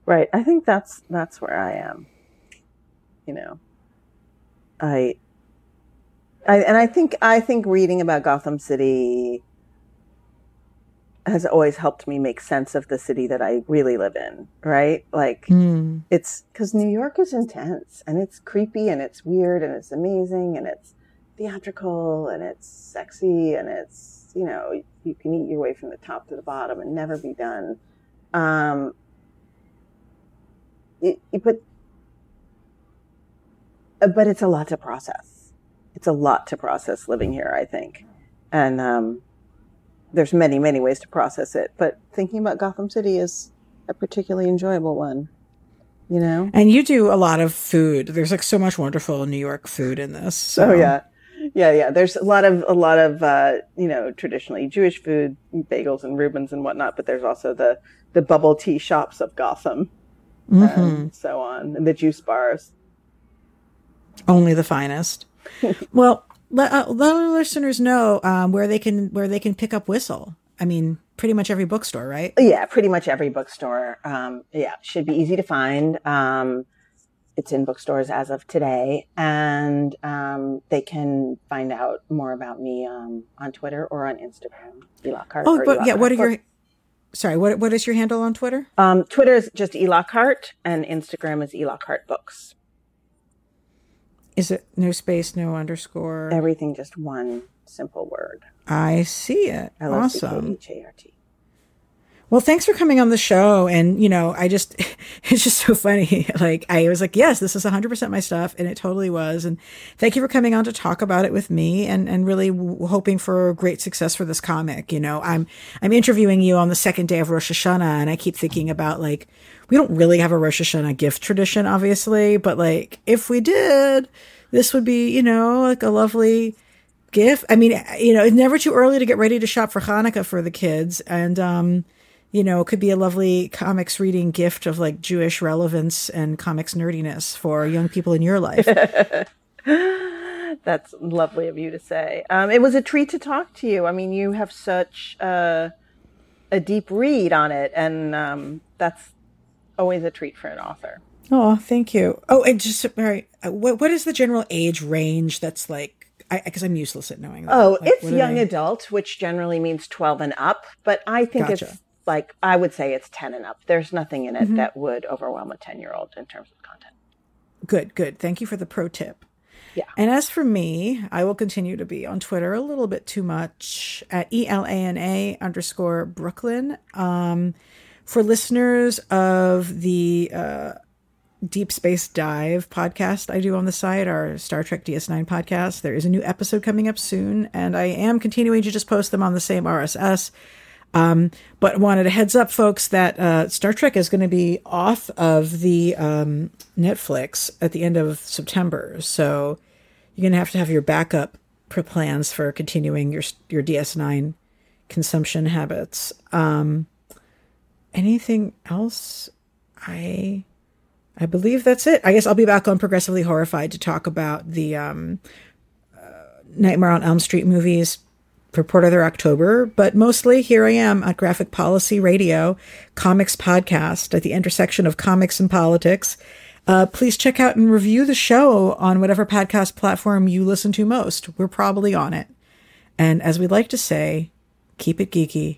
Right. I think that's that's where I am. You know. I I and I think I think reading about Gotham City has always helped me make sense of the city that I really live in, right? Like
Mm.
it's cuz New York is intense and it's creepy and it's weird and it's amazing and it's theatrical and it's sexy and it's, you know, you can eat your way from the top to the bottom and never be done. Um it, it- but uh, but it's a lot to process. It's a lot to process living here, I think, and um, there's many many ways to process it. But thinking about Gotham City is a particularly enjoyable one. You know.
And you do a lot of food. There's like so much wonderful New York food in this. So.
Oh yeah, yeah, yeah. There's a lot of a lot of uh, you know traditionally Jewish food, bagels and Reubens and whatnot. But there's also the the bubble tea shops of Gotham
Mhm.
and so on, and the juice bars.
only the finest. well, let, uh, let our listeners know um, where they can where they can pick up Whistle. I mean, pretty much every bookstore, right?
Yeah, pretty much every bookstore. Um, yeah, should be easy to find. Um, it's in bookstores as of today, and um, they can find out more about me um, on Twitter or on Instagram. Elockhart.
Oh, but yeah, what are your sorry? What what is your handle on Twitter?
Um, Twitter is just Elockhart, and Instagram is Elockhart Books.
Is it no space, no underscore?
Everything just one simple word.
I see it. Awesome. Well, thanks for coming on the show. And, you know, I just, it's just so funny. Like, I was like, yes, this is 100% my stuff. And it totally was. And thank you for coming on to talk about it with me and, and really w- hoping for great success for this comic. You know, I'm, I'm interviewing you on the second day of Rosh Hashanah and I keep thinking about like, we don't really have a Rosh Hashanah gift tradition, obviously, but like, if we did, this would be, you know, like a lovely, gift. I mean, you know, it's never too early to get ready to shop for Hanukkah for the kids. And, um, you know, it could be a lovely comics reading gift of like Jewish relevance and comics nerdiness for young people in your life.
That's lovely of you to say. Um, it was a treat to talk to you. I mean, you have such uh, a deep read on it, and um, that's always a treat for an author.
Oh, thank you. Oh, and just right, uh, what what is the general age range that's like? Because I'm useless at knowing. That.
Oh,
like,
it's young adult, which generally means twelve and up. But I think gotcha. it's like I would say it's 10 and up. There's nothing in it mm-hmm. that would overwhelm a 10 year old in terms of content.
Good, good. Thank you for the pro tip.
Yeah.
And as for me, I will continue to be on Twitter a little bit too much at E L A N A underscore Brooklyn. Um, for listeners of the uh, Deep Space Dive podcast I do on the site, our Star Trek DS9 podcast, there is a new episode coming up soon, and I am continuing to just post them on the same RSS. Um, but wanted a heads up, folks, that uh, Star Trek is going to be off of the um, Netflix at the end of September. So you're going to have to have your backup plans for continuing your your DS9 consumption habits. Um, anything else? I I believe that's it. I guess I'll be back on Progressively Horrified to talk about the um, uh, Nightmare on Elm Street movies for part of their October, but mostly here I am at Graphic Policy Radio, comics podcast at the intersection of comics and politics. Uh, please check out and review the show on whatever podcast platform you listen to most. We're probably on it. And as we like to say, keep it geeky.